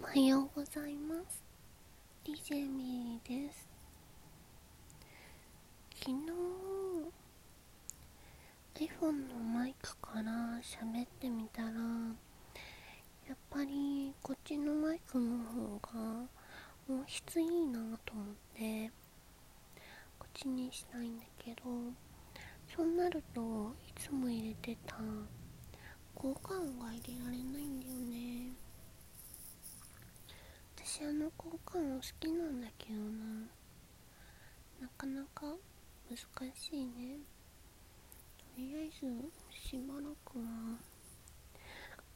おはようございます。DJ ミーです。昨日 iPhone のマイクから喋ってみたらやっぱりこっちのマイクの方が音質いいなと思ってこっちにしたいんだけどそうなるといつも入れてた効果音が入れられないんだよね。私あの効果音好きなんだけどな。なかなか難しいね。とりあえずしばらくは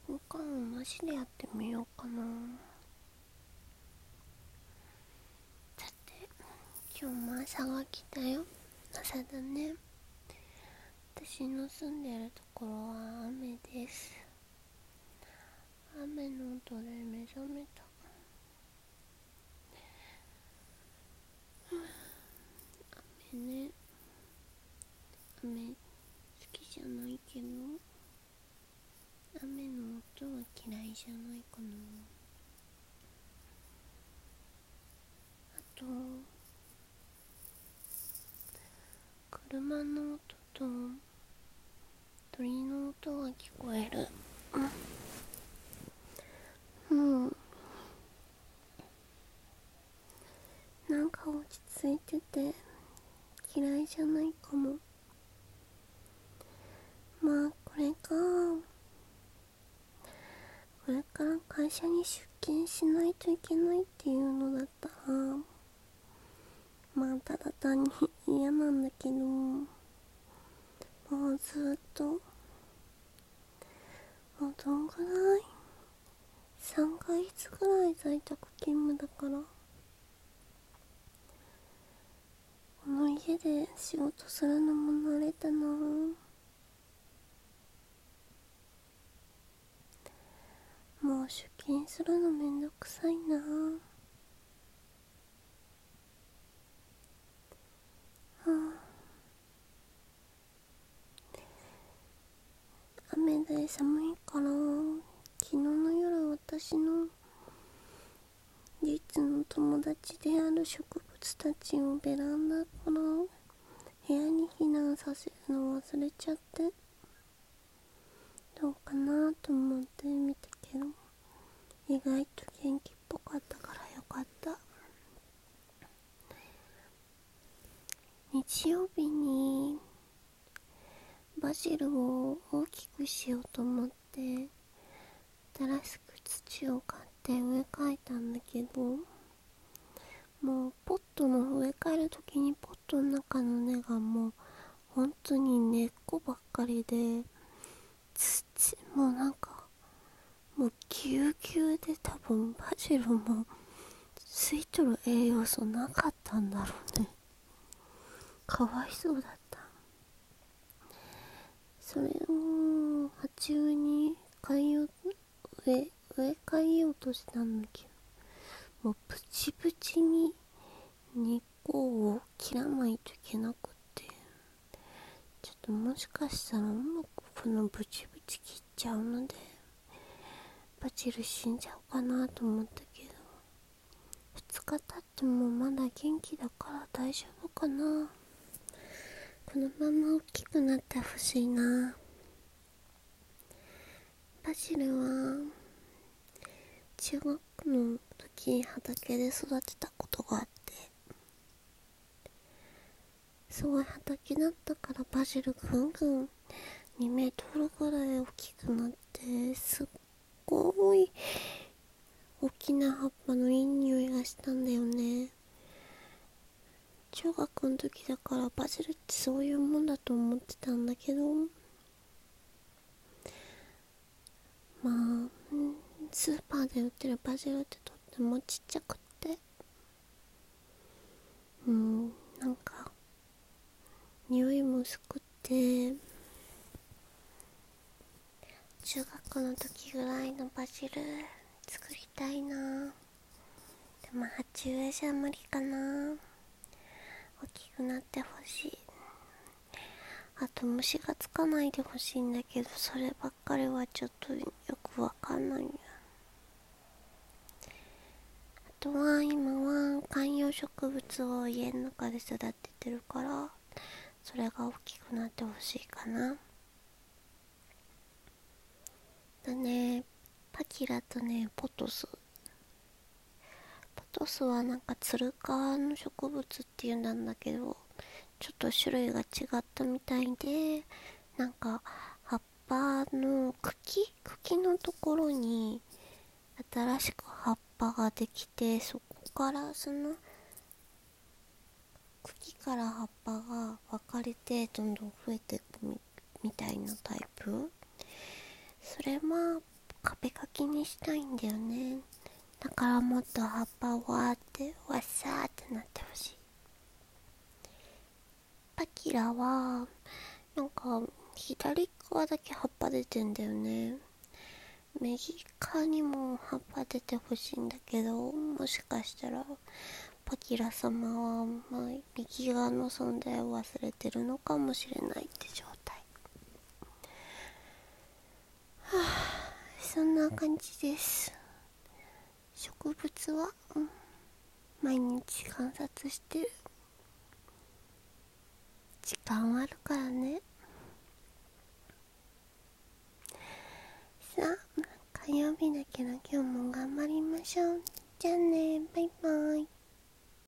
効果音なしでやってみようかな。さて今日も朝が来たよ。朝だね。私の住んでるところは雨です。雨の音で目覚めた雨ね雨好きじゃないけど雨の音は嫌いじゃないかな。あと車の音と鳥の音が聞こえるうんなんか落ち着いてて嫌いじゃないかもまあこれかこれから会社に出勤しないといけないっていうのだったらまあただ単に嫌なんだけどもうずっともうどんぐらい？3ヶ月ぐらい在宅勤務だからこの家で仕事するのも慣れたな。出勤するのめんどくさいな。はあ。雨で寒いから昨日の夜私の実の友達である植物たちをベランダから部屋に避難させるの忘れちゃってどうかなと思って見たけど。意外と元気っぽかったからよかった。日曜日にバジルを大きくしようと思って新しく土を買って植え替えたんだけどもうポットの植え替える時にポットの中の根がもう本当に根っこばっかりで土もうなんかぎゅうぎゅうで多分バジルも吸い取る栄養素なかったんだろうね。かわいそうだった。それを鉢植えに変えよう植え植え替えようとしたんだけどもうプチプチに根っこを切らないといけなくて。ちょっともしかしたらうまくこのブチブチ切っちゃうので。バチル死んじゃうかなと思ったけど。2日経ってもまだ元気だから大丈夫かな。このまま大きくなってほしいな。バジルは中学の時畑で育てたことがあって。すごい畑だったからバジルぐんぐん2メートルぐらい大きくなってすっごい。大きな葉っぱのいい匂いがしたんだよね。中学の時だからバジルってそういうもんだと思ってたんだけど。まあスーパーで売ってるバジルってとってもちっちゃくって。うんなんか匂いも薄くて。中学の時ぐらいのバジル作りたいな。でも鉢植えじゃ無理かな。大きくなってほしい。あと虫がつかないでほしいんだけどそればっかりはちょっとよくわかんない。やあとは今は観葉植物を家の中で育ててるからそれが大きくなってほしいかな。だね。パキラとねポトス。ポトスはなんかツル科の植物っていうんなんだけどちょっと種類が違ったみたいでなんか葉っぱの茎？茎のところに新しく葉っぱができてそこからその茎から葉っぱが分かれてどんどん増えていくみみたいなタイプ？それは壁掛けにしたいんだよね。だからもっと葉っぱをわーってわっさーってなってほしい。パキラはなんか左側だけ葉っぱ出てんだよね。右側にも葉っぱ出てほしいんだけどもしかしたらパキラ様は、まあ、右側の存在を忘れてるのかもしれないって状態はあそんな感じです。植物は、うん、毎日観察してる。時間はあるからね。